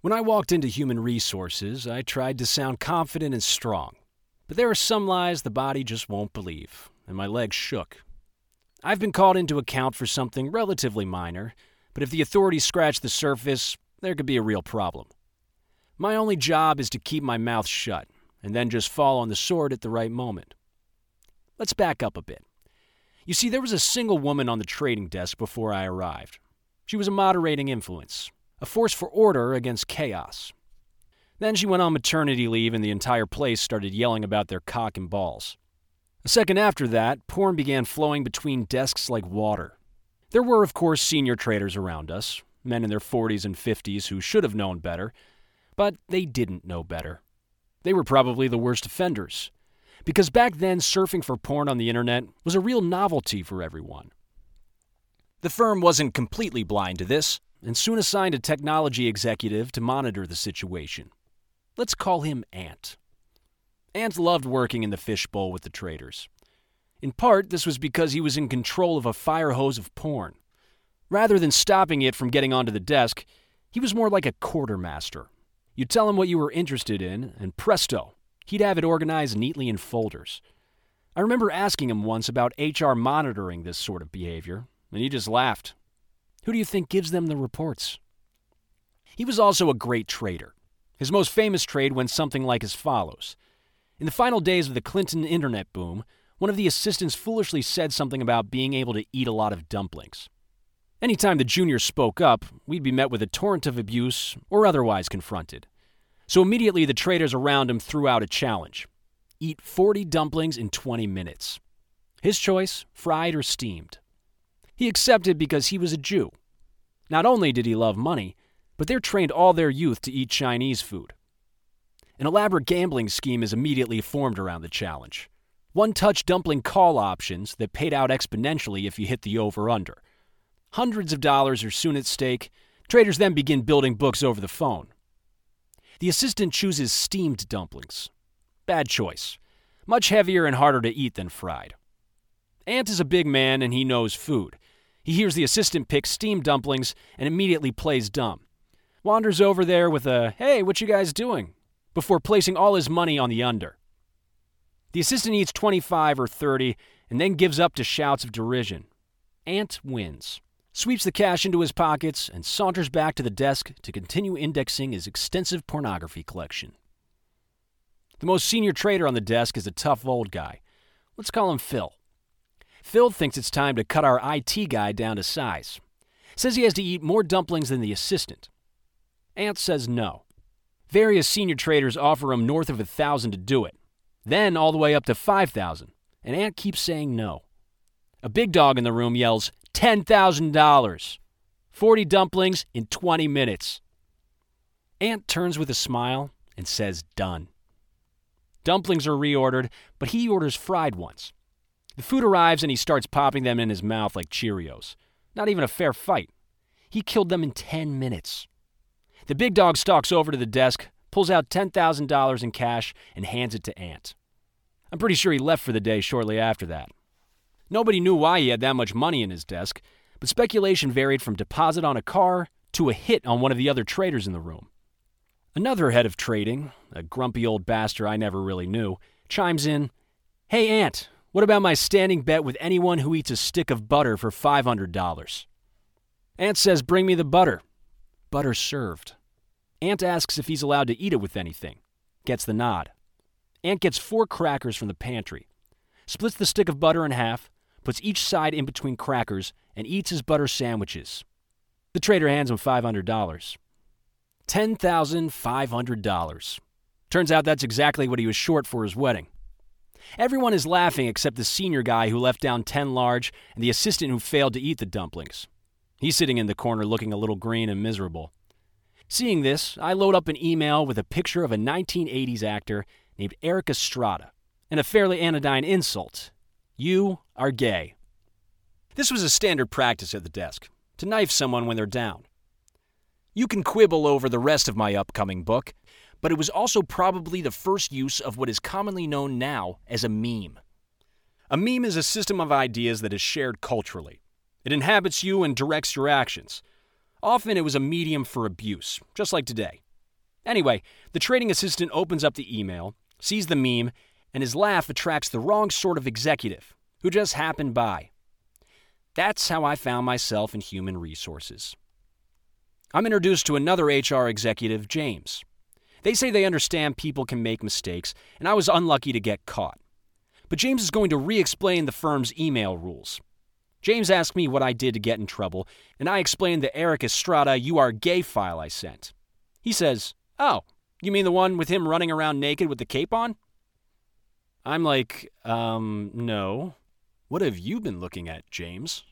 When I walked into human resources, I tried to sound confident and strong. But there are some lies the body just won't believe, and my legs shook. I've been called into account for something relatively minor, but if the authorities scratch the surface, there could be a real problem. My only job is to keep my mouth shut, and then just fall on the sword at the right moment. Let's back up a bit. You see, there was a single woman on the trading desk before I arrived. She was a moderating influence, a force for order against chaos. Then she went on maternity leave, and the entire place started yelling about their cock and balls. A second after that, porn began flowing between desks like water. There were, of course, senior traders around us, men in their 40s and 50s who should have known better, but they didn't know better. They were probably the worst offenders, because back then surfing for porn on the internet was a real novelty for everyone. The firm wasn't completely blind to this, and soon assigned a technology executive to monitor the situation. Let's call him Ant. Ant loved working in the fishbowl with the traders. In part, this was because he was in control of a fire hose of porn. Rather than stopping it from getting onto the desk, he was more like a quartermaster. You'd tell him what you were interested in, and presto, he'd have it organized neatly in folders. I remember asking him once about HR monitoring this sort of behavior, and he just laughed. Who do you think gives them the reports? He was also a great trader. His most famous trade went something like as follows in the final days of the Clinton internet boom, one of the assistants foolishly said something about being able to eat a lot of dumplings. Anytime the junior spoke up, we'd be met with a torrent of abuse or otherwise confronted. So immediately the traders around him threw out a challenge eat 40 dumplings in 20 minutes. His choice fried or steamed. He accepted because he was a Jew. Not only did he love money, but they're trained all their youth to eat Chinese food. An elaborate gambling scheme is immediately formed around the challenge. One touch dumpling call options that paid out exponentially if you hit the over under. Hundreds of dollars are soon at stake. Traders then begin building books over the phone. The assistant chooses steamed dumplings. Bad choice. Much heavier and harder to eat than fried. Ant is a big man and he knows food. He hears the assistant pick steam dumplings and immediately plays dumb. Wanders over there with a, hey, what you guys doing? before placing all his money on the under. The assistant eats 25 or 30 and then gives up to shouts of derision. Ant wins, sweeps the cash into his pockets, and saunters back to the desk to continue indexing his extensive pornography collection. The most senior trader on the desk is a tough old guy. Let's call him Phil. Phil thinks it's time to cut our IT guy down to size. Says he has to eat more dumplings than the assistant. Ant says no. Various senior traders offer him north of a thousand to do it, then all the way up to five thousand, and Ant keeps saying no. A big dog in the room yells, ten thousand dollars. Forty dumplings in twenty minutes. Ant turns with a smile and says done. Dumplings are reordered, but he orders fried ones. The food arrives and he starts popping them in his mouth like Cheerios. Not even a fair fight. He killed them in 10 minutes. The big dog stalks over to the desk, pulls out $10,000 in cash, and hands it to Ant. I'm pretty sure he left for the day shortly after that. Nobody knew why he had that much money in his desk, but speculation varied from deposit on a car to a hit on one of the other traders in the room. Another head of trading, a grumpy old bastard I never really knew, chimes in Hey, Ant, what about my standing bet with anyone who eats a stick of butter for $500? Ant says, Bring me the butter. Butter served. Ant asks if he's allowed to eat it with anything. Gets the nod. Ant gets four crackers from the pantry, splits the stick of butter in half, puts each side in between crackers, and eats his butter sandwiches. The trader hands him $500. $10,500. Turns out that's exactly what he was short for his wedding. Everyone is laughing except the senior guy who left down 10 large and the assistant who failed to eat the dumplings. He's sitting in the corner looking a little green and miserable. Seeing this, I load up an email with a picture of a 1980s actor named Erik Estrada and a fairly anodyne insult. You are gay. This was a standard practice at the desk to knife someone when they're down. You can quibble over the rest of my upcoming book, but it was also probably the first use of what is commonly known now as a meme. A meme is a system of ideas that is shared culturally. It inhabits you and directs your actions. Often it was a medium for abuse, just like today. Anyway, the trading assistant opens up the email, sees the meme, and his laugh attracts the wrong sort of executive who just happened by. That's how I found myself in human resources. I'm introduced to another HR executive, James. They say they understand people can make mistakes, and I was unlucky to get caught. But James is going to re explain the firm's email rules. James asked me what I did to get in trouble, and I explained the Erik Estrada You Are Gay file I sent. He says, Oh, you mean the one with him running around naked with the cape on? I'm like, um, no. What have you been looking at, James?